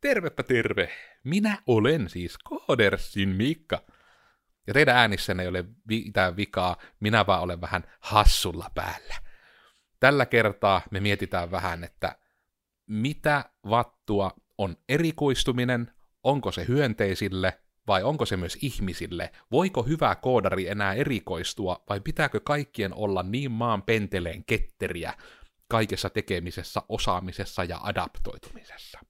Tervepä terve! Minä olen siis Koodersin Mikka. Ja teidän äänissänne ei ole mitään vikaa, minä vaan olen vähän hassulla päällä. Tällä kertaa me mietitään vähän, että mitä vattua on erikoistuminen, onko se hyönteisille vai onko se myös ihmisille? Voiko hyvä koodari enää erikoistua vai pitääkö kaikkien olla niin maan penteleen ketteriä kaikessa tekemisessä, osaamisessa ja adaptoitumisessa?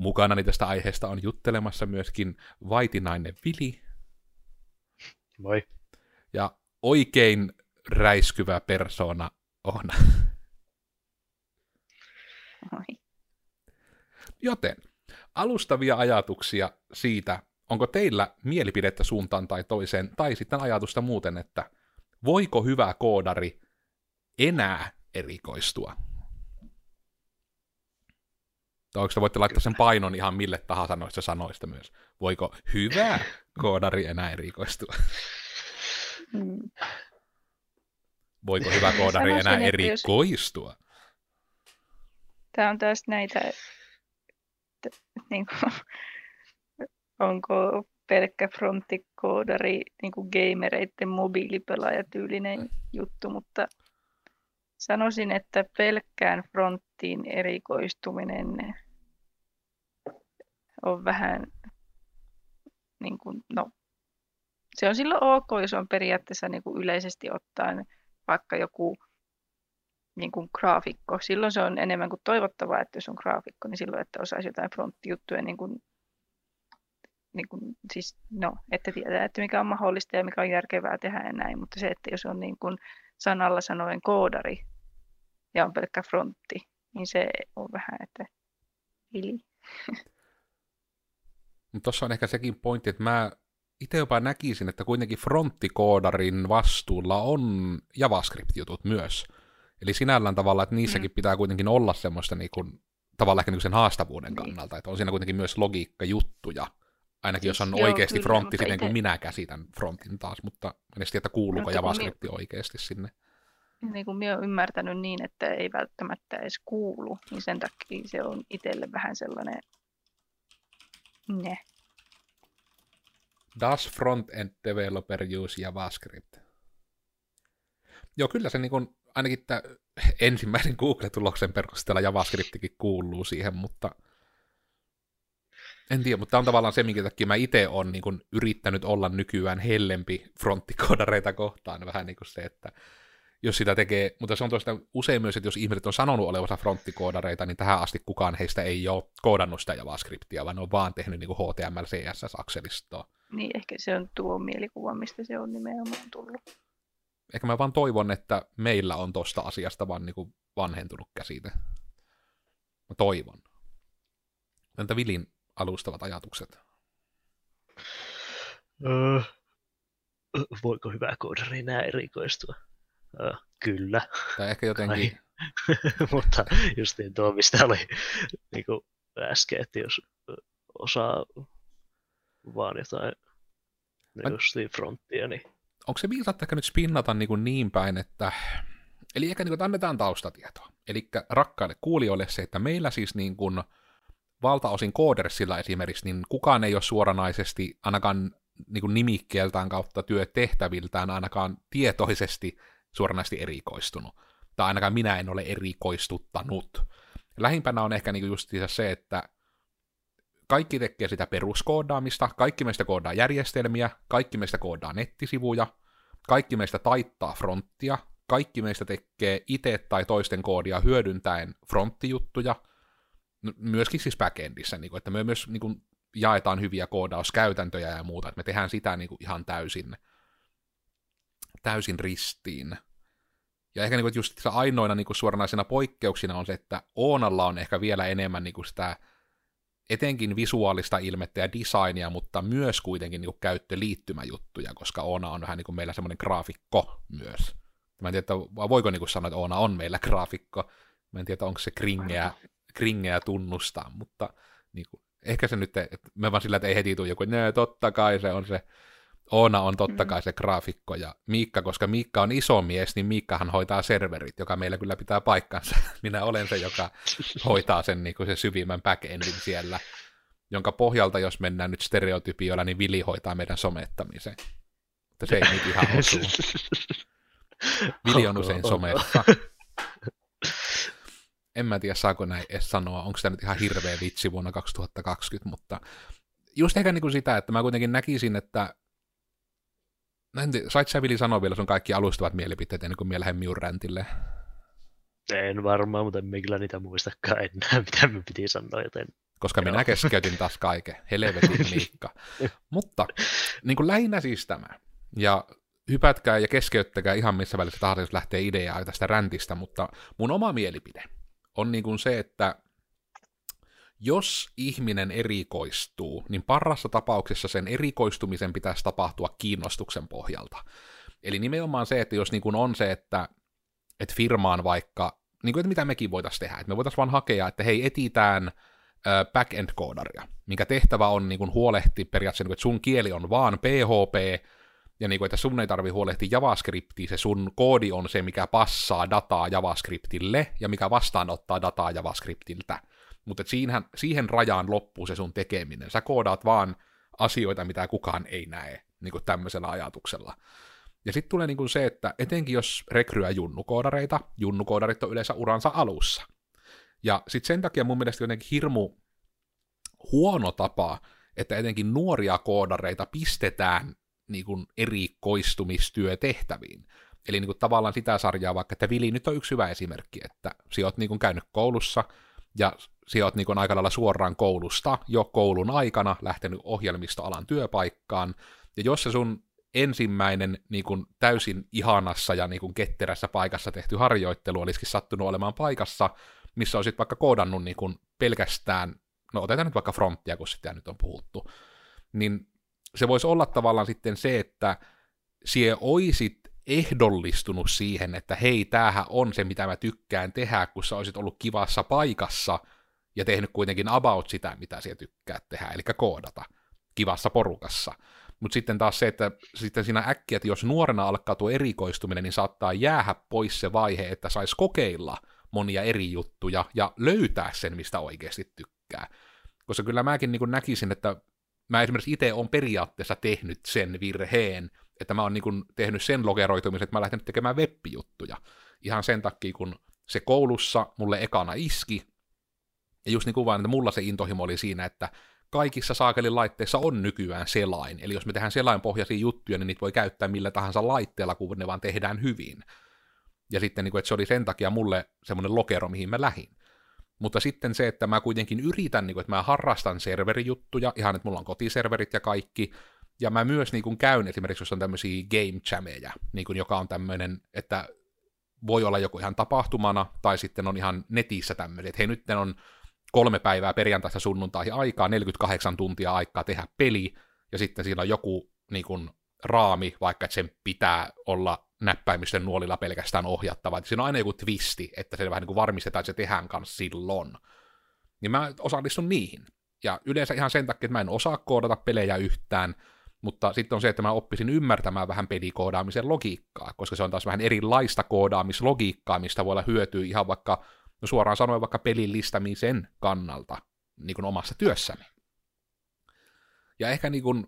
Mukanani tästä aiheesta on juttelemassa myöskin vaitinainen Vili. Moi. Ja oikein räiskyvä persona on. Moi. Joten alustavia ajatuksia siitä, onko teillä mielipidettä suuntaan tai toiseen, tai sitten ajatusta muuten, että voiko hyvä koodari enää erikoistua? Tai onko voitte laittaa sen painon ihan mille tahansa noista sanoista myös? Voiko hyvä koodari enää erikoistua? Mm. Voiko hyvä koodari Sanoisin, enää jos- erikoistua? Tämä on taas näitä, että niin kuin, onko pelkkä fronttikoodari niin kuin gamereiden mobiilipelaajatyylinen juttu, mutta sanoisin, että pelkkään fronttiin erikoistuminen on vähän, niin kuin, no, se on silloin ok, jos on periaatteessa niin kuin yleisesti ottaen vaikka joku niin kuin graafikko. Silloin se on enemmän kuin toivottavaa, että jos on graafikko, niin silloin, että osaisi jotain fronttijuttuja, niin kuin, niin kuin, siis, no, että tietää, että mikä on mahdollista ja mikä on järkevää tehdä ja näin, mutta se, että jos on niin kuin sanalla sanoen koodari ja on pelkkä frontti, niin se on vähän, että hili. Mutta tuossa on ehkä sekin pointti, että mä itse jopa näkisin, että kuitenkin fronttikoodarin vastuulla on JavaScript-jutut myös. Eli sinällään tavalla, että niissäkin mm. pitää kuitenkin olla semmoista niin kuin, tavallaan ehkä niin sen haastavuuden Niin. kannalta, että on siinä kuitenkin myös logiikkajuttuja. Ainakin jos on joo, oikeasti kyllä, frontti siten kuin ite- minä käsitän frontin taas, mutta en tiedä, että kuuluuko kun JavaScript oikeasti sinne. niin kuin minä olen ymmärtänyt niin, että ei välttämättä edes kuulu, niin sen takia se on itselle vähän sellainen, ne. Does front-end developer use JavaScript? Joo, kyllä se niin kuin, ainakin tämä ensimmäisen Google-tuloksen perusteella JavaScriptikin kuuluu siihen, mutta en tiedä, mutta tämä on tavallaan se, minkä takia mä itse olen niin kuin, yrittänyt olla nykyään hellempi fronttikodareita kohtaan, vähän niin kuin se, että jos sitä tekee, mutta se on toista usein myös, että jos ihmiset on sanonut olevansa fronttikoodareita, niin tähän asti kukaan heistä ei ole koodannut sitä JavaScriptia, vaan ne on vaan tehnyt niin HTML, CSS-akselistoa. Niin ehkä se on tuo mielikuva, mistä se on nimenomaan tullut. Ehkä mä vaan toivon, että meillä on tosta asiasta vaan niin kuin vanhentunut käsite. Mä toivon. Entä Vilin alustavat ajatukset? Öö, voiko hyvä koodari enää erikoistua? Öö, kyllä, Tai ehkä jotenkin, mutta just niin tuo, mistä oli niin kuin äsken, että jos osaa vaan jotain Mä- just niin fronttia, niin onko se viisautta ehkä nyt spinnata niin, kuin niin päin, että Eli ehkä niin kuin, että annetaan taustatietoa. Eli rakkaille kuulijoille se, että meillä siis niin kuin, valtaosin koodersilla esimerkiksi, niin kukaan ei ole suoranaisesti ainakaan niin kuin nimikkeeltään kautta työtehtäviltään ainakaan tietoisesti suoranaisesti erikoistunut. Tai ainakaan minä en ole erikoistuttanut. Lähimpänä on ehkä niin kuin just se, että kaikki tekee sitä peruskoodaamista, kaikki meistä koodaa järjestelmiä, kaikki meistä koodaa nettisivuja, kaikki meistä taittaa fronttia, kaikki meistä tekee itse tai toisten koodia hyödyntäen fronttijuttuja, myöskin siis backendissä, niin kuin, että me myös niin kuin, jaetaan hyviä koodauskäytäntöjä ja muuta, että me tehdään sitä niin kuin, ihan täysin, täysin ristiin. Ja ehkä niin kuin, just ainoina niin kuin, suoranaisena poikkeuksina on se, että Oonalla on ehkä vielä enemmän niin kuin, sitä etenkin visuaalista ilmettä ja designia, mutta myös kuitenkin niin kuin, käyttöliittymäjuttuja, koska Oona on vähän niin kuin meillä semmoinen graafikko myös. Mä en tiedä, että voiko niin kuin sanoa, että Oona on meillä graafikko. Mä en tiedä, onko se kringeä, kringeä tunnustaa, mutta niin kuin, ehkä se nyt, että me vaan sillä, että ei heti tule joku, nee, totta kai se on se, Oona on totta kai se graafikko, ja Miikka, koska Miikka on iso mies, niin Miikkahan hoitaa serverit, joka meillä kyllä pitää paikkansa. Minä olen se, joka hoitaa sen, niin kuin se syvimmän backendin siellä. jonka pohjalta, jos mennään nyt stereotypioilla, niin Vili hoitaa meidän somettamisen. Mutta se ei nyt ihan osu. Vili on usein somessa. En mä tiedä, saako näin edes sanoa, onko tämä nyt ihan hirveä vitsi vuonna 2020, mutta just ehkä niin kuin sitä, että mä kuitenkin näkisin, että Sait sä Vili sanoa vielä sun kaikki alustavat mielipiteet ennen kuin minä lähden miun räntille? En varmaan, mutta en kyllä niitä muistakaan enää, mitä me piti sanoa, joten... Koska minä keskeytin taas kaiken. Helvetin Miikka. mutta niin kuin lähinnä siis tämä. Ja hypätkää ja keskeyttäkää ihan missä välissä tahansa, jos lähtee ideaa tästä räntistä, mutta mun oma mielipide on niin kuin se, että jos ihminen erikoistuu, niin parassa tapauksessa sen erikoistumisen pitäisi tapahtua kiinnostuksen pohjalta. Eli nimenomaan se, että jos niin kuin on se, että, että firmaan vaikka, niin kuin, että mitä mekin voitaisiin tehdä, että me voitaisiin vaan hakea, että hei, etitään back-end-koodaria, minkä tehtävä on niin kuin huolehtia periaatteessa, että sun kieli on vaan PHP, ja niin kuin, että sun ei tarvi huolehtia JavaScriptia, se sun koodi on se, mikä passaa dataa JavaScriptille, ja mikä vastaanottaa dataa JavaScriptiltä. Mutta siihen, siihen rajaan loppuu se sun tekeminen. Sä koodaat vaan asioita, mitä kukaan ei näe, niin kuin tämmöisellä ajatuksella. Ja sitten tulee niin kuin se, että etenkin jos rekryä junnukoodareita, junnukoodarit on yleensä uransa alussa. Ja sitten sen takia mun mielestä jotenkin hirmu huono tapa, että etenkin nuoria koodareita pistetään niin kuin erikoistumistyötehtäviin. Eli niin kuin tavallaan sitä sarjaa, vaikka että Vili nyt on yksi hyvä esimerkki, että sä oot niin kuin käynyt koulussa, ja sä oot niin aika lailla suoraan koulusta jo koulun aikana lähtenyt ohjelmistoalan työpaikkaan, ja jos se sun ensimmäinen niin kuin täysin ihanassa ja niin kuin ketterässä paikassa tehty harjoittelu olisikin sattunut olemaan paikassa, missä olisit vaikka koodannut niin kuin pelkästään, no otetaan nyt vaikka fronttia, kun sitä nyt on puhuttu, niin se voisi olla tavallaan sitten se, että sie oisit ehdollistunut siihen, että hei, tämähän on se, mitä mä tykkään tehdä, kun sä olisit ollut kivassa paikassa ja tehnyt kuitenkin about sitä, mitä sä tykkää tehdä, eli koodata kivassa porukassa. Mutta sitten taas se, että sitten siinä äkkiä, että jos nuorena alkaa tuo erikoistuminen, niin saattaa jäädä pois se vaihe, että saisi kokeilla monia eri juttuja ja löytää sen, mistä oikeasti tykkää. Koska kyllä mäkin niin näkisin, että mä esimerkiksi itse olen periaatteessa tehnyt sen virheen, että mä oon niin tehnyt sen logeroitumisen, että mä lähtenyt tekemään web-juttuja. Ihan sen takia, kun se koulussa mulle ekana iski, ja just niin kuin vaan, että mulla se intohimo oli siinä, että kaikissa saakelin laitteissa on nykyään selain. Eli jos me tehdään selainpohjaisia juttuja, niin niitä voi käyttää millä tahansa laitteella, kun ne vaan tehdään hyvin. Ja sitten, niin kuin, että se oli sen takia mulle semmoinen lokero, mihin mä lähin. Mutta sitten se, että mä kuitenkin yritän, niin kuin, että mä harrastan serverijuttuja, ihan että mulla on kotiserverit ja kaikki, ja mä myös niin kuin käyn esimerkiksi, jos on tämmöisiä game chameja, niin kuin, joka on tämmöinen, että voi olla joku ihan tapahtumana, tai sitten on ihan netissä tämmöinen, että hei nyt on kolme päivää perjantaista sunnuntaihin aikaa, 48 tuntia aikaa tehdä peli, ja sitten siinä on joku niin kuin, raami, vaikka että sen pitää olla näppäimistön nuolilla pelkästään ohjattava. Että siinä on aina joku twisti, että se vähän niin kuin varmistetaan, että se tehdään kanssa silloin. Niin mä osallistun niihin. Ja yleensä ihan sen takia, että mä en osaa koodata pelejä yhtään, mutta sitten on se, että mä oppisin ymmärtämään vähän pelikoodaamisen logiikkaa, koska se on taas vähän erilaista koodaamislogiikkaa, mistä voi olla hyötyä ihan vaikka, no suoraan sanoen vaikka pelin listämisen kannalta, niin kuin omassa työssäni. Ja ehkä niin kuin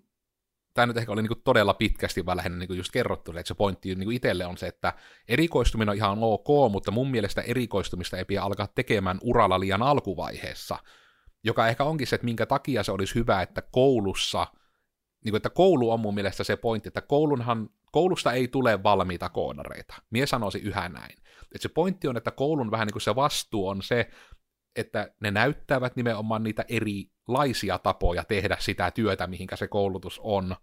tämä nyt ehkä oli niin todella pitkästi vaan lähinnä niin just kerrottu, että se pointti niin itselle on se, että erikoistuminen on ihan ok, mutta mun mielestä erikoistumista ei pidä alkaa tekemään uralla liian alkuvaiheessa, joka ehkä onkin se, että minkä takia se olisi hyvä, että koulussa, niin kuin, että koulu on mun mielestä se pointti, että koulunhan, koulusta ei tule valmiita koodareita. Mie sanoisin yhä näin. Että se pointti on, että koulun vähän niin kuin se vastuu on se, että ne näyttävät nimenomaan niitä erilaisia tapoja tehdä sitä työtä, mihinkä se koulutus on,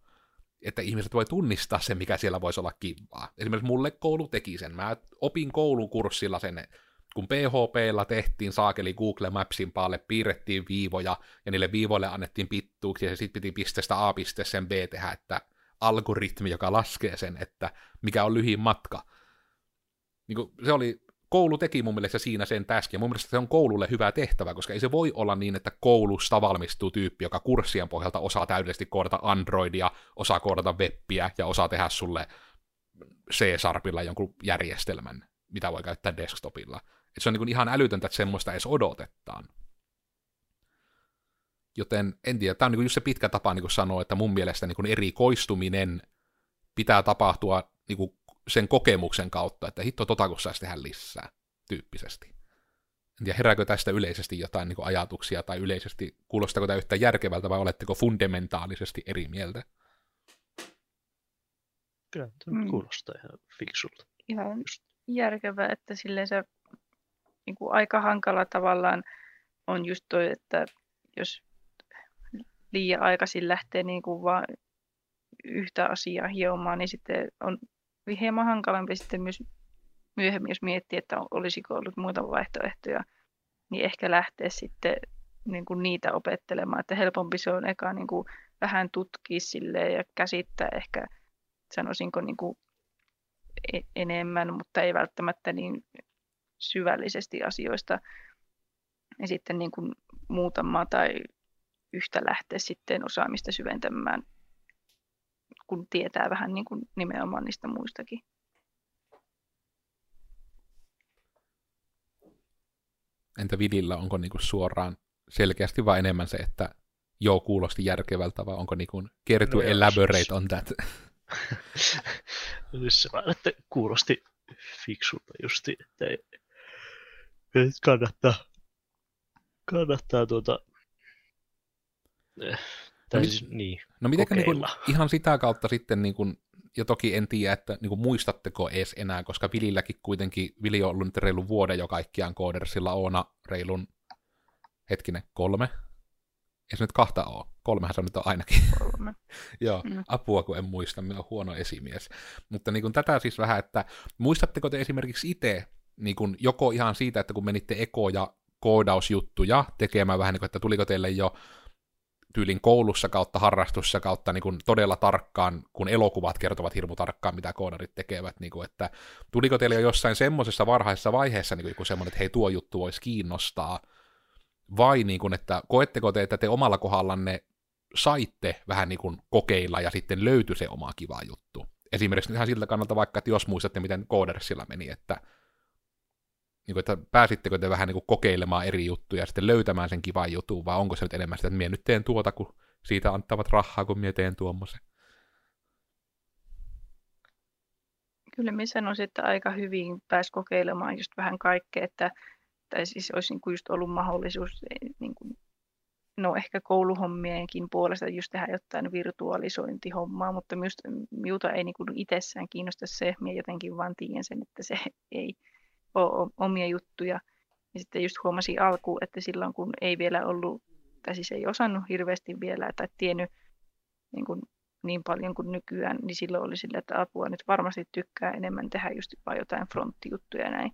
että ihmiset voi tunnistaa sen, mikä siellä voisi olla kivaa. Esimerkiksi mulle koulu teki sen. Mä opin koulukurssilla sen, kun PHPlla tehtiin saakeli Google Mapsin päälle, piirrettiin viivoja, ja niille viivoille annettiin pittuuksia, ja sitten piti pisteestä A pisteeseen B tehdä, että algoritmi, joka laskee sen, että mikä on lyhin matka. Niin se oli koulu teki mun mielestä siinä sen täskin, ja mun mielestä se on koululle hyvä tehtävä, koska ei se voi olla niin, että koulusta valmistuu tyyppi, joka kurssien pohjalta osaa täydellisesti koodata Androidia, osaa koodata webbiä ja osaa tehdä sulle C-sarpilla jonkun järjestelmän, mitä voi käyttää desktopilla. Et se on niin ihan älytöntä, että semmoista edes odotetaan. Joten en tiedä, tämä on niin just se pitkä tapa niin sanoa, että mun mielestä niin erikoistuminen pitää tapahtua niin sen kokemuksen kautta, että hitto tota kun saisi tehdä lisää, tyyppisesti. En tiedä, herääkö tästä yleisesti jotain niin ajatuksia, tai yleisesti kuulostako tämä yhtä järkevältä, vai oletteko fundamentaalisesti eri mieltä? Kyllä, tämä mm. kuulostaa ihan fiksulta. Ihan Just. järkevää, että silleen se niin kuin aika hankala tavallaan on just toi, että jos liian aikaisin lähtee niin kuin vaan yhtä asiaa hiomaan, niin sitten on hieman hankalampi sitten myös myöhemmin, jos miettii, että olisiko ollut muita vaihtoehtoja, niin ehkä lähteä sitten niin kuin niitä opettelemaan. Että helpompi se on eka niin kuin vähän tutkia silleen ja käsittää ehkä, sanoisinko niin kuin e-, enemmän, mutta ei välttämättä niin syvällisesti asioista. Ja sitten niin kuin muutama tai yhtä lähteä sitten osaamista syventämään, kun tietää vähän niin kuin nimenomaan niistä muistakin. Entä Vidillä, onko niin kuin suoraan selkeästi vai enemmän se, että joo, kuulosti järkevältä, vai onko niin kuin, to no elaborate siis... on that? siis se vaan, että kuulosti fiksulta justi, että ei, kannattaa, kannattaa tuota, eh, tai no, siis, niin, no miten niin kuin, ihan sitä kautta sitten, niin kuin, ja toki en tiedä, että niin kuin, muistatteko edes enää, koska Vililläkin kuitenkin, Vili on ollut nyt reilun vuoden jo kaikkiaan koodersilla, Oona reilun, hetkinen, kolme, ei se nyt kahta ole. Kolmehan se nyt on ainakin. Kolme. Joo, mm. apua kun en muista, minä olen huono esimies. Mutta niin kuin tätä siis vähän, että muistatteko te esimerkiksi itse niin kuin joko ihan siitä, että kun menitte eko- ja koodausjuttuja tekemään vähän niin kuin, että tuliko teille jo tyylin koulussa kautta harrastussa kautta niin kuin todella tarkkaan, kun elokuvat kertovat hirmu tarkkaan, mitä koodarit tekevät, niin kuin, että tuliko teille jo jossain semmoisessa varhaisessa vaiheessa niin kuin semmoinen, että hei tuo juttu voisi kiinnostaa, vai niin kuin, että koetteko te, että te omalla kohdallanne saitte vähän niin kuin kokeilla ja sitten löytyi se oma kiva juttu. Esimerkiksi ihan siltä kannalta vaikka, että jos muistatte, miten Codersilla meni, että, niin kuin, että pääsittekö te vähän niin kuin kokeilemaan eri juttuja ja sitten löytämään sen kivan jutun, vai onko se nyt enemmän sitä, että minä nyt teen tuota, kun siitä antavat rahaa, kun minä teen tuommoisen. Kyllä minä sanoisin, että aika hyvin pääsi kokeilemaan just vähän kaikkea, että tai siis olisi niin kuin just ollut mahdollisuus niin kuin, no ehkä kouluhommienkin puolesta just tehdä jotain virtualisointihommaa, mutta myös minulta ei niin kuin itsessään kiinnosta se, minä jotenkin vaan tiedän sen, että se ei omia juttuja. Ja sitten just huomasin alkuun, että silloin kun ei vielä ollut, tai siis ei osannut hirveästi vielä tai tiennyt niin, kuin niin paljon kuin nykyään, niin silloin oli sillä, että apua nyt varmasti tykkää enemmän tehdä just vain jotain fronttijuttuja ja näin.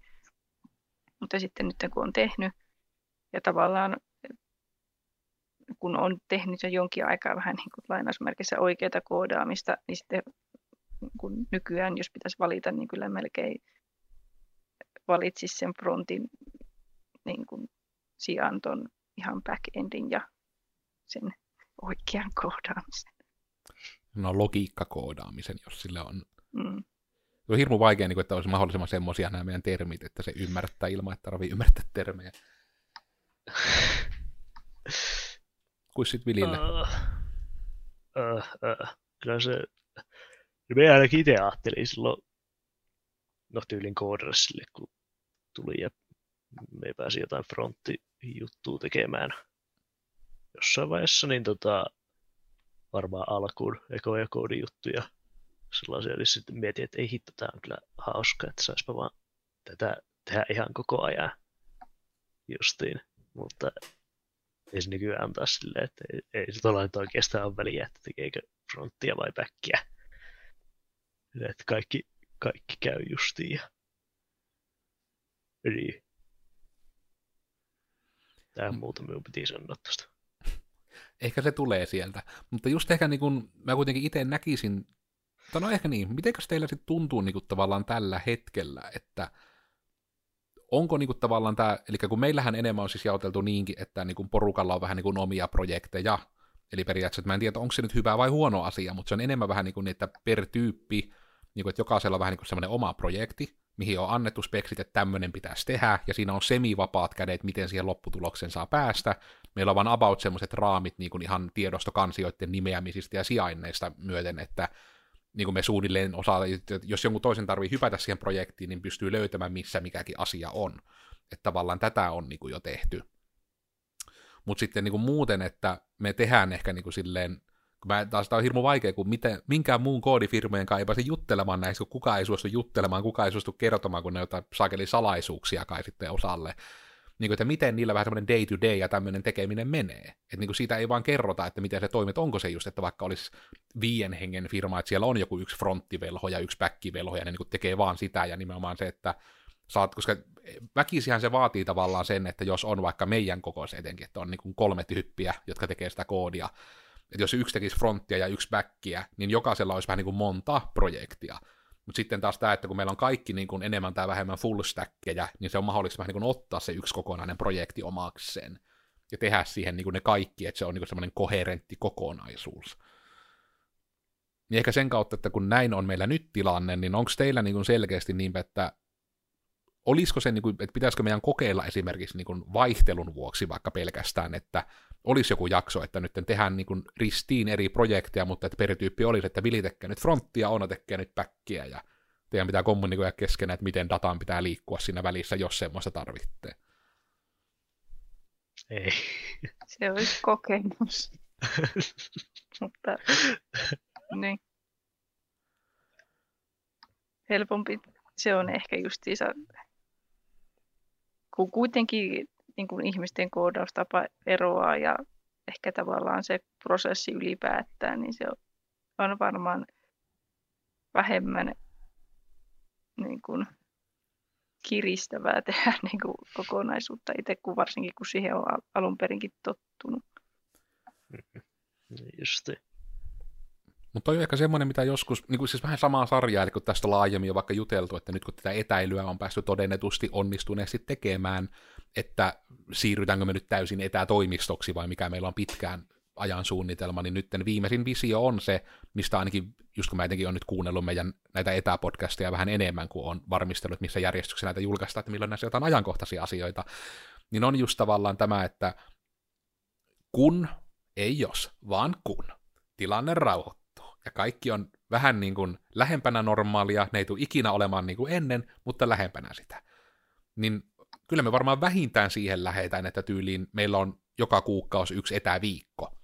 Mutta sitten nyt kun on tehnyt ja tavallaan kun on tehnyt jo jonkin aikaa vähän niin kuin lainausmerkissä oikeaa koodaamista, niin sitten kun nykyään, jos pitäisi valita, niin kyllä melkein valitsisi sen frontin niin kuin sijaan ton ihan backendin ja sen oikean koodaamisen. No logiikkakoodaamisen, jos sillä on mm se on hirmu vaikea, niin kuin, että olisi mahdollisimman semmoisia nämä meidän termit, että se ymmärtää ilman, että tarvii ymmärtää termejä. Kuin sitten Vilille? Uh, uh, uh, kyllä se, me ainakin itse ajattelin silloin, no tyylin koodersille, kun tuli ja me pääsi jotain fronttijuttua tekemään jossain vaiheessa, niin tota, varmaan alkuun ekoja koodijuttuja sellaisia, niin sitten mietin, että ei hitto, tämä on kyllä hauska, että saispa vaan tätä tehdä ihan koko ajan justiin, mutta ei se nykyään antaa silleen, että ei, ei se tuolla nyt oikeastaan ole väliä, että tekeekö fronttia vai backia. Että kaikki, kaikki käy justiin. Ja... Niin. Tämä on muuta minun piti sanoa tuosta. Ehkä se tulee sieltä. Mutta just ehkä niin kun, mä kuitenkin itse näkisin mutta no ehkä niin, mitenkäs teillä sitten tuntuu niin kuin tavallaan tällä hetkellä, että onko niin kuin tavallaan tämä, eli kun meillähän enemmän on siis jaoteltu niinkin, että niin kuin porukalla on vähän niin kuin omia projekteja, eli periaatteessa, että mä en tiedä, onko se nyt hyvä vai huono asia, mutta se on enemmän vähän niin kuin, että per tyyppi, niin kuin, että jokaisella on vähän niin kuin semmoinen oma projekti, mihin on annettu speksit, että tämmöinen pitäisi tehdä, ja siinä on semivapaat kädet, miten siihen lopputulokseen saa päästä, meillä on vaan about semmoiset raamit niin kuin ihan tiedostokansioiden nimeämisistä ja sijainneista myöten, että niin kuin me suunnilleen osaa, jos jonkun toisen tarvii hypätä siihen projektiin, niin pystyy löytämään, missä mikäkin asia on. Että tavallaan tätä on niin kuin jo tehty. Mutta sitten niin kuin muuten, että me tehdään ehkä niin kuin silleen, mä, taas tämä on hirmu vaikea, kun miten, minkään muun koodifirmojen kanssa ei pääse juttelemaan näistä, kun kukaan ei suostu juttelemaan, kukaan ei suostu kertomaan, kun ne jotain saakeli salaisuuksia kai sitten osalle. Niin kuin, että miten niillä vähän tämmöinen day to day ja tämmöinen tekeminen menee. Että niin kuin siitä ei vaan kerrota, että miten se toimii, onko se just, että vaikka olisi viien hengen firma, että siellä on joku yksi fronttivelho ja yksi backivelho, ja ne niin kuin tekee vaan sitä, ja nimenomaan se, että saat, koska väkisihän se vaatii tavallaan sen, että jos on vaikka meidän kokoisen etenkin, että on niin kuin kolme tyyppiä, jotka tekee sitä koodia, että jos yksi tekisi fronttia ja yksi backia, niin jokaisella olisi vähän niin kuin monta projektia. Mutta sitten taas tämä, että kun meillä on kaikki niin kuin enemmän tai vähemmän full stackkejä, niin se on mahdollista vähän niin kuin ottaa se yksi kokonainen projekti omakseen ja tehdä siihen niin kuin ne kaikki, että se on niin kuin semmoinen koherentti kokonaisuus. Niin ehkä sen kautta, että kun näin on meillä nyt tilanne, niin onko teillä niin kuin selkeästi niin, että olisiko se, niin kuin, että pitäisikö meidän kokeilla esimerkiksi niin kuin vaihtelun vuoksi vaikka pelkästään, että olisi joku jakso, että nyt tehdään niin kuin ristiin eri projekteja, mutta että perityyppi olisi, että Vili tekee nyt fronttia, Ona tekee nyt backia, ja teidän pitää kommunikoida keskenään, että miten dataan pitää liikkua siinä välissä, jos semmoista tarvitsee. Ei. Se olisi kokemus. mutta niin. Helpompi se on ehkä justiinsa kun kuitenkin niin kuin ihmisten koodaustapa eroaa ja ehkä tavallaan se prosessi ylipäätään, niin se on varmaan vähemmän niin kuin kiristävää tehdä niin kuin kokonaisuutta itse, kuin varsinkin kun siihen on alun perinkin tottunut. Justi. Mutta on ehkä semmoinen, mitä joskus, niin kuin siis vähän samaa sarjaa, eli kun tästä laajemmin on vaikka juteltu, että nyt kun tätä etäilyä on päästy todennetusti onnistuneesti tekemään, että siirrytäänkö me nyt täysin etätoimistoksi vai mikä meillä on pitkään ajan suunnitelma, niin nyt viimeisin visio on se, mistä ainakin, just kun mä etenkin on nyt kuunnellut meidän näitä etäpodcasteja vähän enemmän, kuin on varmistellut, missä järjestyksessä näitä julkaistaan, että milloin näissä jotain ajankohtaisia asioita, niin on just tavallaan tämä, että kun, ei jos, vaan kun, tilanne rauhoittuu, ja kaikki on vähän niin kuin lähempänä normaalia, ne ei tule ikinä olemaan niin kuin ennen, mutta lähempänä sitä. Niin kyllä me varmaan vähintään siihen lähetään, että tyyliin meillä on joka kuukausi yksi etäviikko.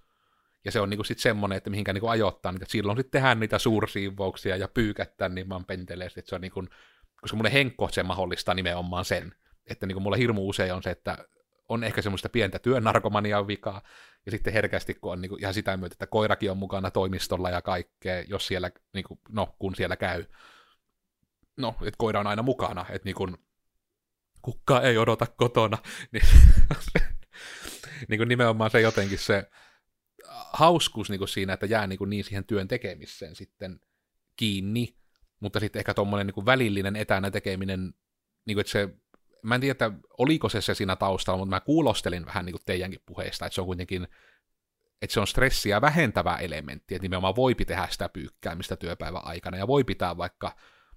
Ja se on niinku sitten semmoinen, että mihinkä niinku ajoittaa niitä. Silloin sitten tehdään niitä suursiivouksia ja pyykättää, niin mä pentelee että se on niinku, koska mulle henkko se mahdollistaa nimenomaan sen. Että niinku mulla hirmu usein on se, että on ehkä semmoista pientä työnarkomaniaa vikaa, ja sitten herkästi, kun on niin kuin ihan sitä myötä, että koirakin on mukana toimistolla ja kaikkea, jos siellä, niin kuin, no, kun siellä käy. No, että koira on aina mukana, että niin kuin, kukka ei odota kotona, niin, niin kuin nimenomaan se jotenkin se hauskuus niin kuin siinä, että jää niin, kuin niin siihen työn tekemiseen sitten kiinni, mutta sitten ehkä tuommoinen niin välillinen etänä tekeminen, niin kuin, että se mä en tiedä, että oliko se se siinä taustalla, mutta mä kuulostelin vähän niin kuin teidänkin puheista, että se on kuitenkin että se on stressiä vähentävä elementti, että nimenomaan voi tehdä sitä pyykkäämistä työpäivän aikana, ja voi pitää vaikka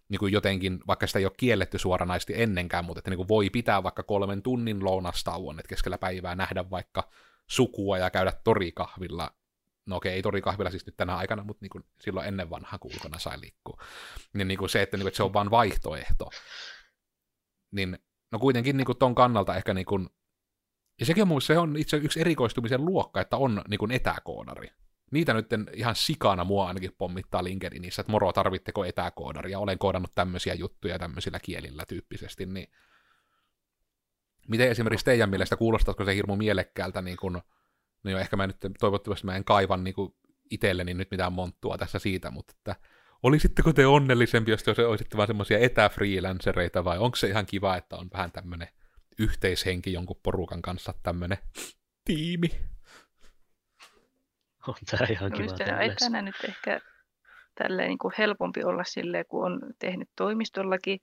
niin kuin jotenkin, vaikka sitä ei ole kielletty suoranaisesti ennenkään, mutta että niin kuin voi pitää vaikka kolmen tunnin lounastauon, että keskellä päivää nähdä vaikka sukua ja käydä torikahvilla. No okei, ei torikahvilla siis nyt tänä aikana, mutta niin kuin silloin ennen vanhaa kun ulkona sai liikkua. Niin, niin kuin se, että, niin kuin, että se on vain vaihtoehto. Niin no kuitenkin niin kuin ton kannalta ehkä niin kuin, ja sekin on se on itse yksi erikoistumisen luokka, että on niin kuin etäkoodari. Niitä nyt ihan sikana mua ainakin pommittaa LinkedInissä, että moro, tarvitteko etäkoodaria, olen koodannut tämmöisiä juttuja tämmöisillä kielillä tyyppisesti, niin miten esimerkiksi teidän mielestä, kuulostatko se hirmu mielekkäältä, niin kun, no jo, ehkä mä nyt toivottavasti mä en kaivan niin itselleni nyt mitään monttua tässä siitä, mutta että olisitteko te onnellisempi, jos te olisitte vain semmoisia etäfreelancereita, vai onko se ihan kiva, että on vähän tämmöinen yhteishenki jonkun porukan kanssa tämmöinen tiimi? On tämä ihan no, kiva. Etänä nyt ehkä tälleen niin kuin helpompi olla silleen, kun on tehnyt toimistollakin.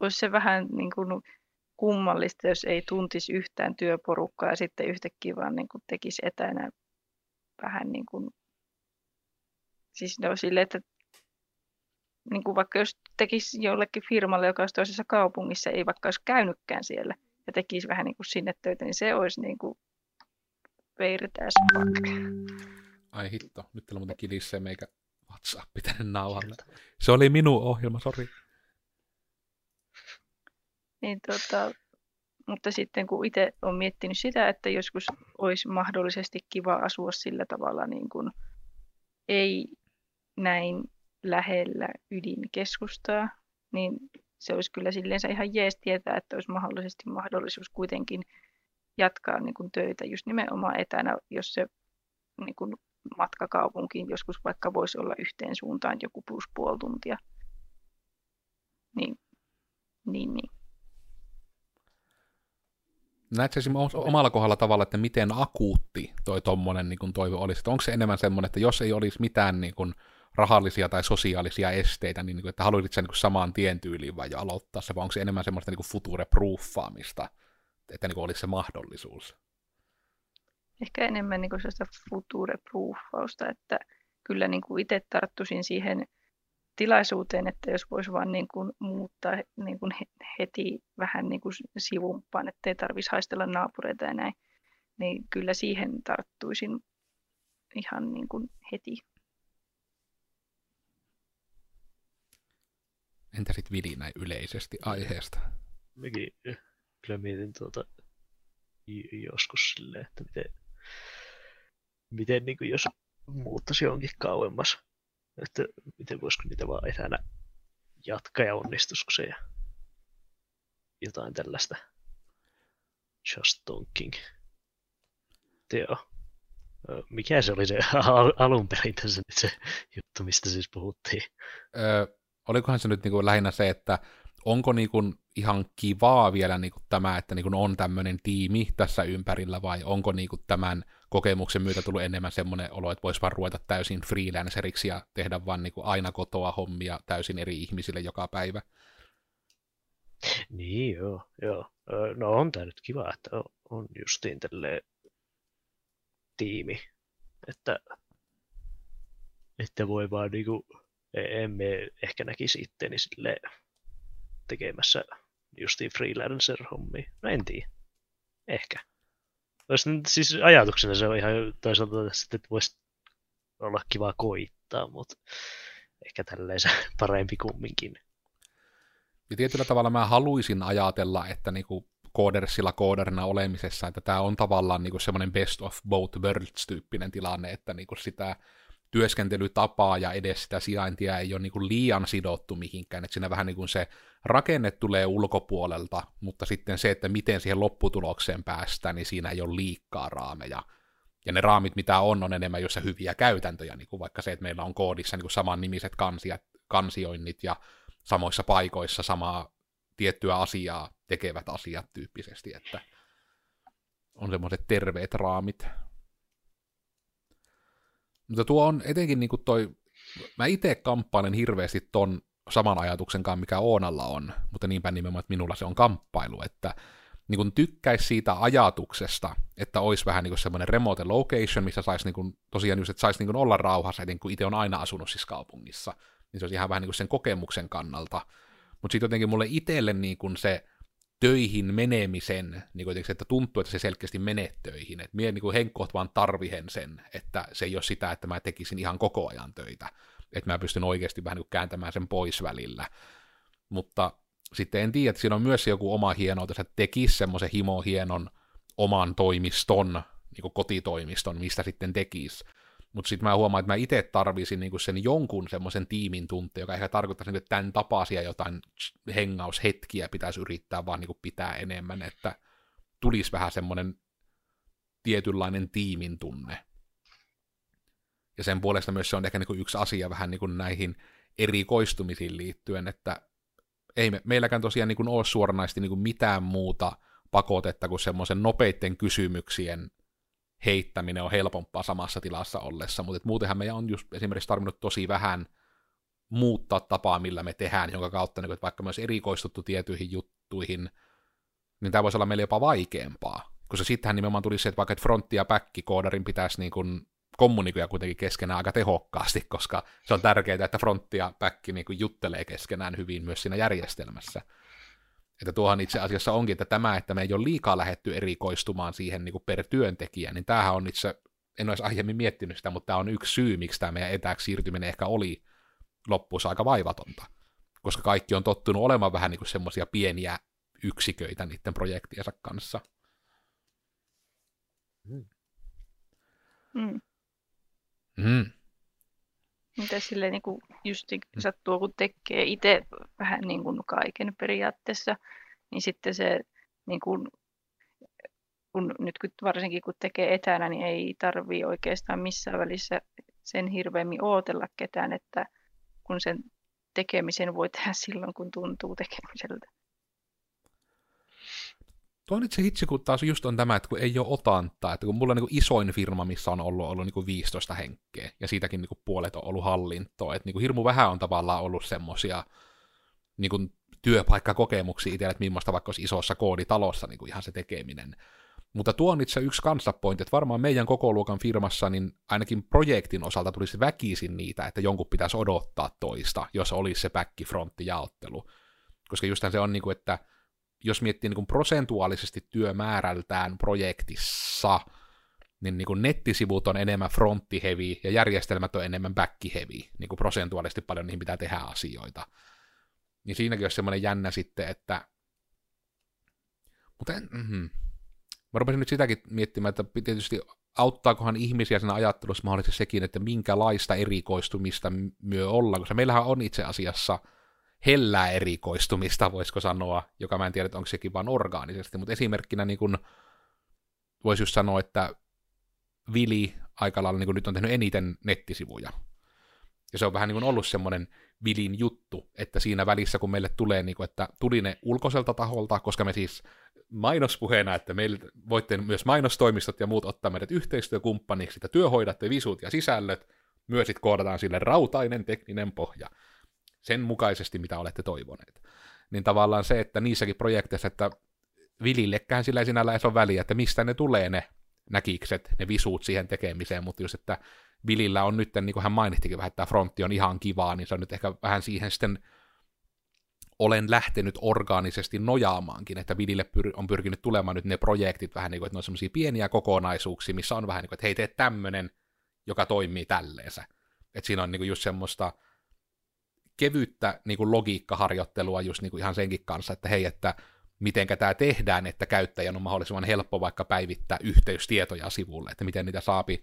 Olisi se vähän niin kuin kummallista, jos ei tuntisi yhtään työporukkaa ja sitten yhtäkkiä vaan niin kuin tekisi etänä vähän niin kuin Siis no sille, että niin kuin vaikka jos tekisi jollekin firmalle, joka olisi toisessa kaupungissa, ei vaikka olisi käynytkään siellä ja tekisi vähän niin kuin sinne töitä, niin se olisi niin kuin weird as fuck. Ai hitto, nyt teillä muuten kilissee meikä WhatsApp tänne nauhalle. Se oli minun ohjelma, sori. Niin, tota, mutta sitten kun itse olen miettinyt sitä, että joskus olisi mahdollisesti kiva asua sillä tavalla niin kuin ei näin lähellä ydinkeskustaa, niin se olisi kyllä silleensä ihan jees tietää, että olisi mahdollisesti mahdollisuus kuitenkin jatkaa niin kuin töitä just nimenomaan etänä, jos se niin kuin matka kaupunkiin joskus vaikka voisi olla yhteen suuntaan joku plus puoli tuntia. Niin, niin, niin. Näetkö esimerkiksi omalla kohdalla tavalla, että miten akuutti toi tommonen niin toive olisi? Että onko se enemmän semmoinen, että jos ei olisi mitään niin kuin, rahallisia tai sosiaalisia esteitä, niin, niin että haluaisit sen niin samaan tien tyyliin vai aloittaa se, vai onko se enemmän semmoista niin future-proofaamista, että niin kuin olisi se mahdollisuus? Ehkä enemmän niin sellaista future-proofausta, että kyllä niin kuin itse tarttuisin siihen tilaisuuteen, että jos voisi vaan niin kuin muuttaa niin kuin heti vähän niin kuin sivumpaan, ettei tarvitsisi haistella naapureita ja näin, niin kyllä siihen tarttuisin ihan niin kuin heti. Entä sitten Vili näin yleisesti aiheesta? Mekin kyllä mietin tuota joskus silleen, että miten, miten niin kuin jos muuttaisi jonkin kauemmas, että miten voisiko niitä vaan etänä jatkaa ja onnistuisiko se ja jotain tällaista just talking. Teo. Mikä se oli se alun perin tässä nyt se juttu, mistä siis puhuttiin? Öö, olikohan se nyt niinku lähinnä se, että onko niinku ihan kivaa vielä niinku tämä, että niinku on tämmöinen tiimi tässä ympärillä, vai onko niinku tämän kokemuksen myötä tullut enemmän semmoinen olo, että voisi vaan ruveta täysin freelanceriksi ja tehdä vaan niinku aina kotoa hommia täysin eri ihmisille joka päivä? Niin, joo, joo. No on tämä nyt kiva, että on justiin tälleen tiimi, että, että voi vaan niinku emme ehkä näkisi itteni sille tekemässä justiin freelancer-hommia. No en tiedä. Ehkä. Olisi, siis ajatuksena se on ihan toisaalta että voisi olla kiva koittaa, mutta ehkä tälleen se parempi kumminkin. Ja tietyllä tavalla mä haluaisin ajatella, että niinku koodersilla kooderina olemisessa, että tämä on tavallaan niinku semmoinen best of both worlds-tyyppinen tilanne, että niinku sitä työskentelytapaa ja edes sitä sijaintia ei ole niin kuin liian sidottu mihinkään, että siinä vähän niin kuin se rakenne tulee ulkopuolelta, mutta sitten se, että miten siihen lopputulokseen päästään, niin siinä ei ole liikkaa raameja. Ja ne raamit, mitä on, on enemmän jossa hyviä käytäntöjä, niin kuin vaikka se, että meillä on koodissa niin kuin saman nimiset kansiat, kansioinnit ja samoissa paikoissa samaa tiettyä asiaa tekevät asiat tyyppisesti, että on semmoiset terveet raamit. Mutta tuo on etenkin niin kuin toi, mä itse kamppailen hirveästi ton saman ajatuksen kanssa, mikä Oonalla on, mutta niinpä nimenomaan, että minulla se on kamppailu, että niin kuin tykkäisi siitä ajatuksesta, että olisi vähän niin semmoinen remote location, missä saisi niin tosiaan just, että saisi niin olla rauhassa, että niin kuin itse on aina asunut siis kaupungissa, niin se olisi ihan vähän niin sen kokemuksen kannalta. Mutta sitten jotenkin mulle itselle niin se töihin menemisen, niin kuin että tuntuu, että se selkeästi menee töihin. Että minä niin henkkoht vaan tarvihen sen, että se ei ole sitä, että mä tekisin ihan koko ajan töitä. Että mä pystyn oikeasti vähän niin kääntämään sen pois välillä. Mutta sitten en tiedä, että siinä on myös joku oma hienoa, että tekisi semmoisen himo hienon oman toimiston, niin kotitoimiston, mistä sitten tekisi. Mutta sitten mä huomaan, että mä itse tarvisin niinku sen jonkun semmoisen tiimin tunte, joka ehkä tarkoittaisi, niinku, että tämän tapaisia jotain hengaushetkiä pitäisi yrittää vaan niinku pitää enemmän, että tulisi vähän semmoinen tietynlainen tiimin tunne. Ja sen puolesta myös se on ehkä niinku yksi asia vähän niinku näihin erikoistumisiin liittyen, että ei me, meilläkään tosiaan niinku ole suoranaisesti niinku mitään muuta pakotetta kuin semmoisen nopeiden kysymyksien heittäminen on helpompaa samassa tilassa ollessa, mutta et muutenhan meidän on just esimerkiksi tarvinnut tosi vähän muuttaa tapaa, millä me tehdään, jonka kautta niin, vaikka myös erikoistuttu tiettyihin juttuihin, niin tämä voisi olla meille jopa vaikeampaa. Koska sittenhän nimenomaan tuli se, että vaikka frontti ja back koodarin pitäisi niin kuin kommunikoida kuitenkin keskenään aika tehokkaasti, koska se on tärkeää, että frontti ja back niin juttelee keskenään hyvin myös siinä järjestelmässä. Että tuohan itse asiassa onkin, että tämä, että me ei ole liikaa lähetty erikoistumaan siihen niin kuin per työntekijä, niin tämähän on itse, en olisi aiemmin miettinyt sitä, mutta tämä on yksi syy, miksi tämä meidän etääksi siirtyminen ehkä oli loppuunsa aika vaivatonta. Koska kaikki on tottunut olemaan vähän niin kuin semmoisia pieniä yksiköitä niiden projektiensa kanssa. Mm. Mm. Mitä sille niin kuin just sattuu, kun tekee itse vähän niin kuin kaiken periaatteessa, niin sitten se niin kuin, kun nyt kun, varsinkin kun tekee etänä, niin ei tarvii oikeastaan missään välissä sen hirveämmin ootella ketään, että kun sen tekemisen voi tehdä silloin, kun tuntuu tekemiseltä. Tuo on itse hitsi, kun taas just on tämä, että kun ei ole otantaa, että kun mulla on niin isoin firma, missä on ollut, ollut niin 15 henkeä, ja siitäkin niin puolet on ollut hallintoa, että niin hirmu vähän on tavallaan ollut semmoisia niin työpaikkakokemuksia itselle, että millaista vaikka olisi isossa kooditalossa niin ihan se tekeminen. Mutta tuo on itse yksi kansapointi, että varmaan meidän koko luokan firmassa, niin ainakin projektin osalta tulisi väkisin niitä, että jonkun pitäisi odottaa toista, jos olisi se back-frontti-jaottelu. Koska justhan se on niin kuin, että jos miettii niin kuin prosentuaalisesti työmäärältään projektissa, niin, niin kuin nettisivut on enemmän frontti-heavy ja järjestelmät on enemmän back-heavy, niin kuin prosentuaalisesti paljon niihin pitää tehdä asioita. Niin siinäkin olisi semmoinen jännä sitten, että... Mutta en, mm-hmm. Mä rupesin nyt sitäkin miettimään, että tietysti auttaakohan ihmisiä siinä ajattelussa mahdollisesti sekin, että minkälaista erikoistumista myö ollaan, koska meillähän on itse asiassa – hellää erikoistumista, voisiko sanoa, joka mä en tiedä, onko sekin vain orgaanisesti, mutta esimerkkinä niin kun, voisi just sanoa, että Vili aika lailla niin nyt on tehnyt eniten nettisivuja. Ja se on vähän niin kuin ollut semmoinen Vilin juttu, että siinä välissä, kun meille tulee, niin kuin, että tuli ne ulkoiselta taholta, koska me siis mainospuheena, että meille voitte myös mainostoimistot ja muut ottaa meidät yhteistyökumppaniksi, että työhoidatte visut ja sisällöt, myös sitten koodataan sille rautainen tekninen pohja sen mukaisesti, mitä olette toivoneet. Niin tavallaan se, että niissäkin projekteissa, että Vilillekään sillä ei sinällä edes ole väliä, että mistä ne tulee ne näkikset, ne visuut siihen tekemiseen, mutta jos että Vilillä on nyt, niin kuin hän mainittikin vähän, että frontti on ihan kivaa, niin se on nyt ehkä vähän siihen sitten olen lähtenyt orgaanisesti nojaamaankin, että Vilille pyr- on pyrkinyt tulemaan nyt ne projektit vähän niin kuin, että ne on semmoisia pieniä kokonaisuuksia, missä on vähän niin kuin, että hei, tee tämmöinen, joka toimii tälleensä. Että siinä on niin kuin just semmoista kevyttä niin kuin logiikkaharjoittelua just niin kuin ihan senkin kanssa, että hei, että miten tämä tehdään, että käyttäjän on mahdollisimman helppo vaikka päivittää yhteystietoja sivulle, että miten niitä saapi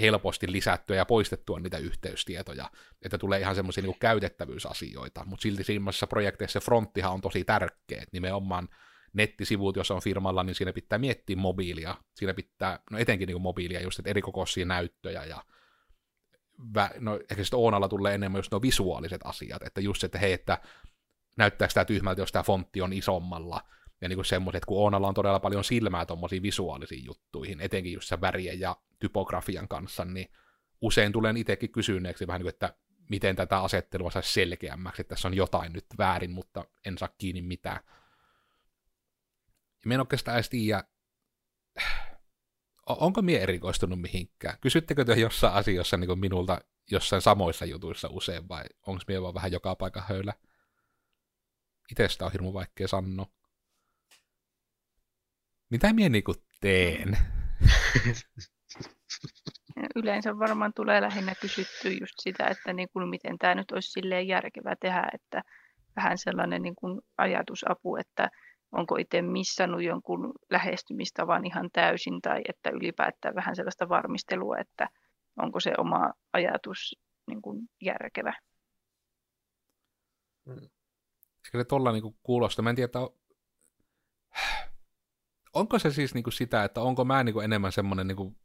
helposti lisättyä ja poistettua niitä yhteystietoja, että tulee ihan semmoisia niin käytettävyysasioita, mutta silti siinä projekteissa se fronttihan on tosi tärkeä, että nimenomaan nettisivut, jos on firmalla, niin siinä pitää miettiä mobiilia, siinä pitää, no etenkin niin mobiilia, just että erikokoisia näyttöjä ja no ehkä sitten Oonalla tulee enemmän just nuo visuaaliset asiat, että just se, että hei, että näyttääkö tämä tyhmältä, jos tämä fontti on isommalla, ja niin semmoiset, kun Oonalla on todella paljon silmää tuommoisiin visuaalisiin juttuihin, etenkin just värien ja typografian kanssa, niin usein tulen itsekin kysyneeksi vähän niin kuin, että miten tätä asettelua saisi selkeämmäksi, että tässä on jotain nyt väärin, mutta en saa kiinni mitään. Ja me en oikeastaan edes tiedä, onko mie erikoistunut mihinkään? Kysyttekö te jossain asiassa niin minulta jossain samoissa jutuissa usein, vai onko mie vaan vähän joka paikan höylä? Itestä on hirmu vaikea sanoa. Mitä mie niinku teen? Yleensä varmaan tulee lähinnä kysyttyä just sitä, että niin kuin miten tämä nyt olisi silleen järkevää tehdä, että vähän sellainen niin kuin ajatusapu, että onko itse missannut jonkun lähestymistavan ihan täysin tai että ylipäätään vähän sellaista varmistelua, että onko se oma ajatus niin kuin järkevä. Mm. Ehkä se tuolla niin kuulostaa. Mä en tiedä, onko se siis niin kuin sitä, että onko mä niin kuin enemmän semmoinen niin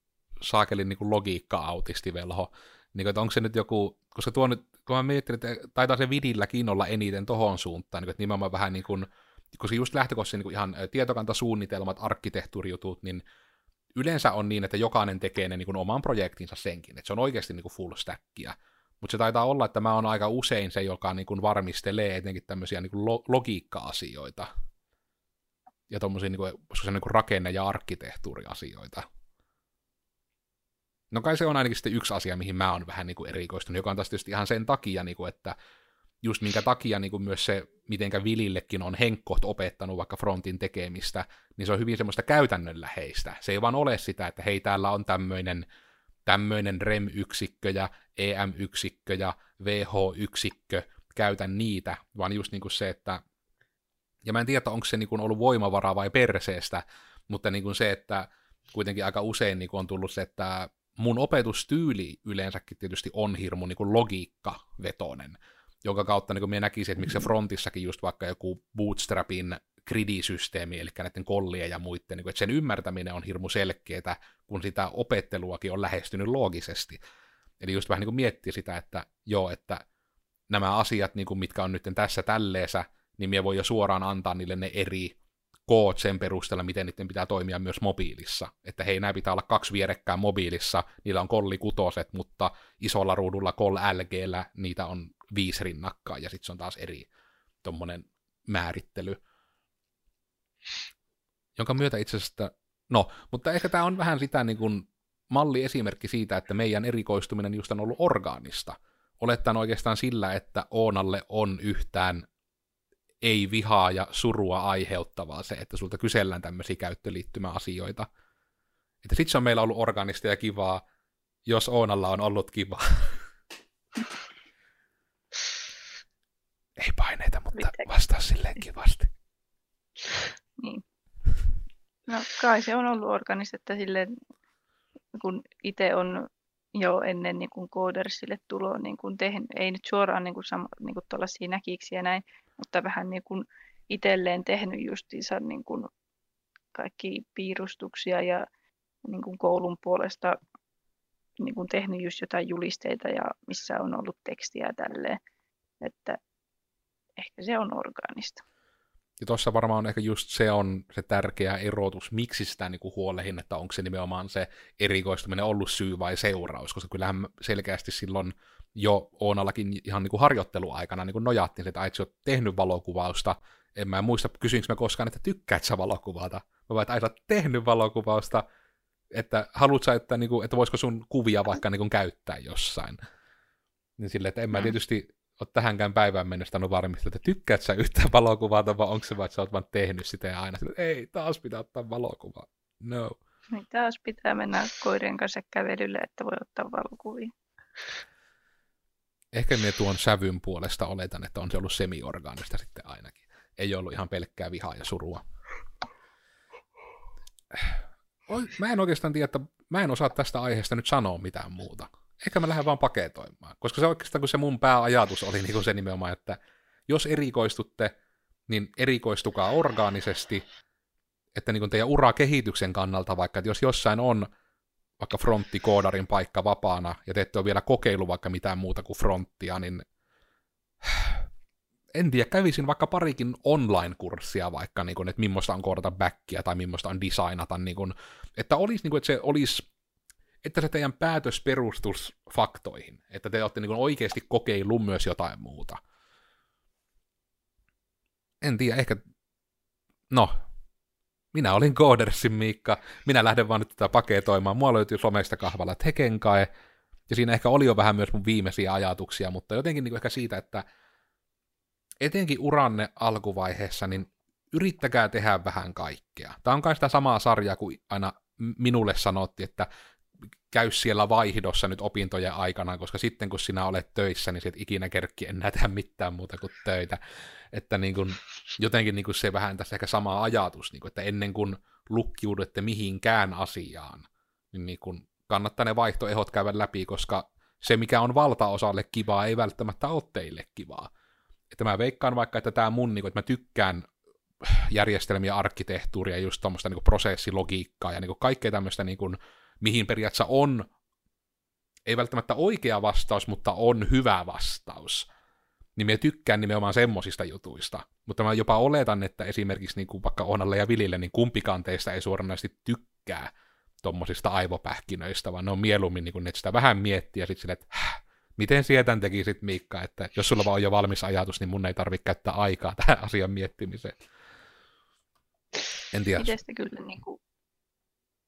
saakelin niin kuin logiikka-autisti velho, niin että onko se nyt joku, koska tuo nyt, kun mä mietin, että taitaa se vidilläkin olla eniten tohon suuntaan, niin että nimenomaan vähän niin kuin, koska just lähtökohtaisesti niin ihan tietokantasuunnitelmat, arkkitehtuurijutut, niin yleensä on niin, että jokainen tekee ne niin kuin oman projektinsa senkin, että se on oikeasti niin kuin full stackia. Mutta se taitaa olla, että mä oon aika usein se, joka niin kuin varmistelee etenkin tämmöisiä niin kuin lo- logiikka-asioita. Ja tommosia niin kuin, niin kuin rakenne- ja arkkitehtuuriasioita. No kai se on ainakin sitten yksi asia, mihin mä oon vähän niin kuin erikoistunut, joka on tietysti ihan sen takia, niin kuin, että just minkä takia niin kuin myös se, mitenkä Vilillekin on henkkoht opettanut vaikka frontin tekemistä, niin se on hyvin semmoista käytännönläheistä. Se ei vaan ole sitä, että hei, täällä on tämmöinen tämmöinen REM-yksikkö ja EM-yksikkö ja VH-yksikkö, käytän niitä, vaan just niin kuin se, että ja mä en tiedä, onko se niin kuin ollut voimavaraa vai perseestä, mutta niin kuin se, että kuitenkin aika usein niin kuin on tullut se, että mun opetustyyli yleensäkin tietysti on hirmu niin kuin logiikkavetoinen, jonka kautta niin minä näkisin, että miksi se frontissakin just vaikka joku bootstrapin gridisysteemi, eli näiden kollien ja muiden, niin kuin, että sen ymmärtäminen on hirmu selkeää, kun sitä opetteluakin on lähestynyt loogisesti. Eli just vähän niin kuin miettiä sitä, että joo, että nämä asiat, niin kuin mitkä on nyt tässä tälleensä, niin minä voi jo suoraan antaa niille ne eri koot sen perusteella, miten niiden pitää toimia myös mobiilissa. Että hei, nämä pitää olla kaksi vierekkään mobiilissa, niillä on kolli kutoset, mutta isolla ruudulla kol LGllä niitä on viisi rinnakkain, ja sitten se on taas eri tuommoinen määrittely. Jonka myötä itse asiassa, no, mutta ehkä tämä on vähän sitä niin kuin malliesimerkki siitä, että meidän erikoistuminen just on ollut orgaanista. Olettaen oikeastaan sillä, että Oonalle on yhtään ei vihaa ja surua aiheuttavaa se, että sulta kysellään tämmöisiä käyttöliittymäasioita. Että sit se on meillä ollut organista ja kivaa, jos Oonalla on ollut kivaa. ei paineita, mutta vastaa silleen kivasti. Niin. No kai se on ollut organista, että silleen, kun itse on jo ennen niin kuin Codersille tuloa niin kuin tehnyt, ei nyt suoraan niin kuin, niin kuin tuollaisia näkiksi ja näin, mutta vähän niin kuin itselleen tehnyt justiinsa niin kuin kaikki piirustuksia ja niin kuin koulun puolesta niin kuin tehnyt just jotain julisteita ja missä on ollut tekstiä tälleen, että ehkä se on orgaanista. Ja tuossa varmaan ehkä just se on se tärkeä erotus, miksi sitä niin kuin huolehin, että onko se nimenomaan se erikoistuminen ollut syy vai seuraus, koska kyllähän selkeästi silloin jo Oonallakin ihan niin kuin harjoitteluaikana niin kuin nojattiin, että sä oot tehnyt valokuvausta, en mä muista, kysyinkö mä koskaan, että tykkäät sä valokuvata, mä vaan, että tehnyt valokuvausta, että haluat sä, että, niin kuin, että voisiko sun kuvia vaikka niin kuin, käyttää jossain. Niin silleen, että en mä mm. tietysti ole tähänkään päivään mennessä on varmistaa, että tykkäät sä yhtään valokuvaa, vai onko se vaan, että sä oot vaan tehnyt sitä ja aina, että ei, taas pitää ottaa valokuvaa. No. Niin, taas pitää mennä koirien kanssa kävelylle, että voi ottaa valokuvia. Ehkä me tuon sävyn puolesta oletan, että on se ollut semi-orgaanista sitten ainakin. Ei ollut ihan pelkkää vihaa ja surua. Mä en oikeastaan tiedä, että mä en osaa tästä aiheesta nyt sanoa mitään muuta ehkä mä lähden vaan paketoimaan. Koska se oikeastaan, kun se mun pääajatus oli niin se nimenomaan, että jos erikoistutte, niin erikoistukaa orgaanisesti, että niin teidän urakehityksen kannalta vaikka, että jos jossain on vaikka fronttikoodarin paikka vapaana, ja te ette ole vielä kokeilu vaikka mitään muuta kuin fronttia, niin en tiedä, kävisin vaikka parikin online-kurssia vaikka, niin kuin, että millaista on koodata backia tai millaista on designata, niin kuin, että, olisi, niin kuin, että se olisi että se teidän päätös perustus faktoihin, että te olette niin oikeasti kokeillut myös jotain muuta. En tiedä, ehkä... No, minä olin Codersin Miikka, minä lähden vaan nyt tätä paketoimaan. Mua löytyy somesta kahvalla Tekenkae, ja siinä ehkä oli jo vähän myös mun viimeisiä ajatuksia, mutta jotenkin niin ehkä siitä, että etenkin uranne alkuvaiheessa, niin yrittäkää tehdä vähän kaikkea. Tämä on kai sitä samaa sarjaa kuin aina minulle sanottiin, että käy siellä vaihdossa nyt opintojen aikana, koska sitten kun sinä olet töissä, niin sieltä ikinä kerkki enää tehdä mitään muuta kuin töitä. Että niin kuin, jotenkin niin kuin se vähän tässä ehkä sama ajatus, niin kuin, että ennen kuin lukkiudutte mihinkään asiaan, niin, niin kuin kannattaa ne vaihtoehot käydä läpi, koska se, mikä on valtaosalle kivaa, ei välttämättä ole teille kivaa. Että mä veikkaan vaikka, että tämä mun, niin kuin, että mä tykkään järjestelmiä, arkkitehtuuria, just tuommoista niin prosessilogiikkaa ja niin kaikkea tämmöistä niin kuin, mihin periaatteessa on, ei välttämättä oikea vastaus, mutta on hyvä vastaus. Niin me tykkään nimenomaan semmosista jutuista. Mutta mä jopa oletan, että esimerkiksi niin kuin vaikka Onalle ja Vilille, niin kumpikaan teistä ei suoranaisesti tykkää tommosista aivopähkinöistä, vaan ne on mieluummin niin kuin, että sitä vähän miettiä ja sitten silleen, että miten sietän tekisit Miikka, että jos sulla vaan on jo valmis ajatus, niin mun ei tarvitse käyttää aikaa tähän asian miettimiseen. En tiedä. Itse kyllä niin kuin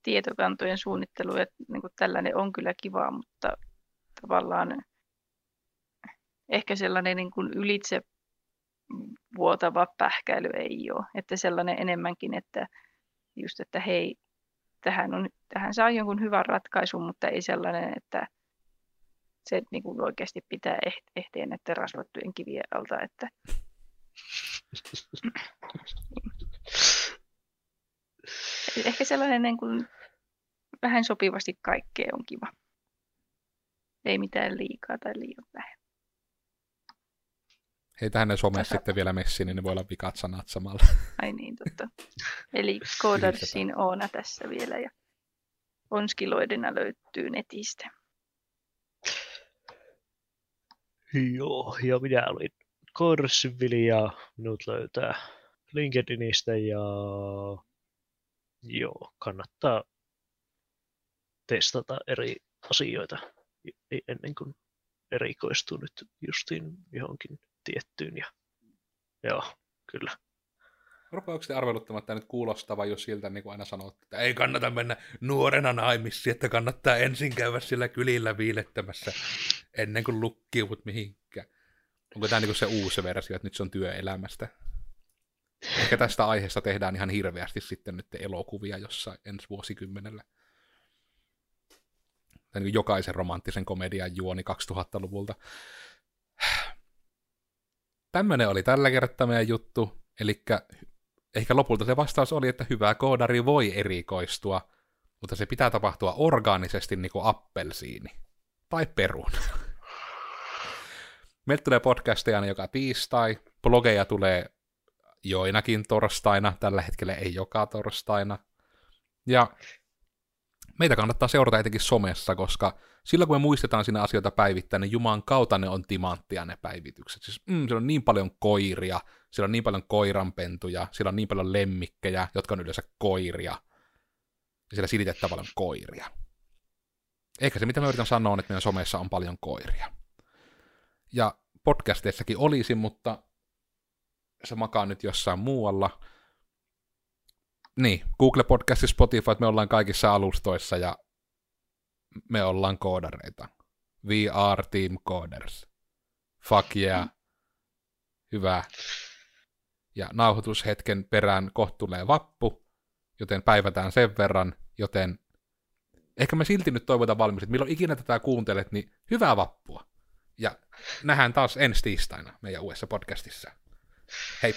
tietokantojen suunnittelu ja niin kuin tällainen on kyllä kiva, mutta tavallaan ehkä sellainen niin kuin ylitse vuotava pähkäily ei ole. Että sellainen enemmänkin, että just, että hei, tähän, on, tähän saa jonkun hyvän ratkaisun, mutta ei sellainen, että se niin kuin oikeasti pitää ehteen että rasvattujen kivien alta. Että... Ehkä sellainen niin kuin, vähän sopivasti kaikkea on kiva. Ei mitään liikaa tai liian vähän. Heitä hänen somessa sitten vielä messiin, niin ne voi olla vikat sanat samalla. Ai niin, totta. Eli Codarsin Oona tässä vielä ja Onskiloidena löytyy netistä. Joo, ja minä olin Korsvili ja minut löytää LinkedInistä ja joo, kannattaa testata eri asioita ennen kuin erikoistuu nyt justiin johonkin tiettyyn. Ja, joo, kyllä. Rupeako te arveluttamaan, että nyt kuulostava jo siltä, niin kuin aina sanoo, että ei kannata mennä nuorena naimisiin, että kannattaa ensin käydä sillä kylillä viilettämässä ennen kuin lukkiut mihinkään. Onko tämä niin se uusi versio, että nyt se on työelämästä? Ehkä tästä aiheesta tehdään ihan hirveästi sitten nyt elokuvia jossain ensi vuosikymmenellä. Tai niin jokaisen romanttisen komedian juoni 2000-luvulta. Tämmöinen oli tällä kertaa meidän juttu, eli ehkä lopulta se vastaus oli, että hyvä koodari voi erikoistua, mutta se pitää tapahtua orgaanisesti niin kuin appelsiini. Tai perun. Meiltä tulee podcasteja joka tiistai, blogeja tulee joinakin torstaina, tällä hetkellä ei joka torstaina. Ja meitä kannattaa seurata etenkin somessa, koska silloin kun me muistetaan siinä asioita päivittäin, niin Juman kautta ne on timanttia ne päivitykset. Siis, mm, siellä on niin paljon koiria, siellä on niin paljon koiranpentuja, siellä on niin paljon lemmikkejä, jotka on yleensä koiria. Ja siellä silitetään paljon koiria. Ehkä se, mitä mä yritän sanoa, on, että meidän somessa on paljon koiria. Ja podcasteissakin olisi, mutta se makaa nyt jossain muualla. Niin, Google Podcast ja Spotify, me ollaan kaikissa alustoissa ja me ollaan koodareita. We are team coders. Fuck yeah. Hyvä. Ja nauhoitushetken perään kohtuulee vappu, joten päivätään sen verran, joten ehkä me silti nyt toivotaan valmis, että milloin ikinä tätä kuuntelet, niin hyvää vappua. Ja nähdään taas ensi tiistaina meidän uudessa podcastissa. Hey,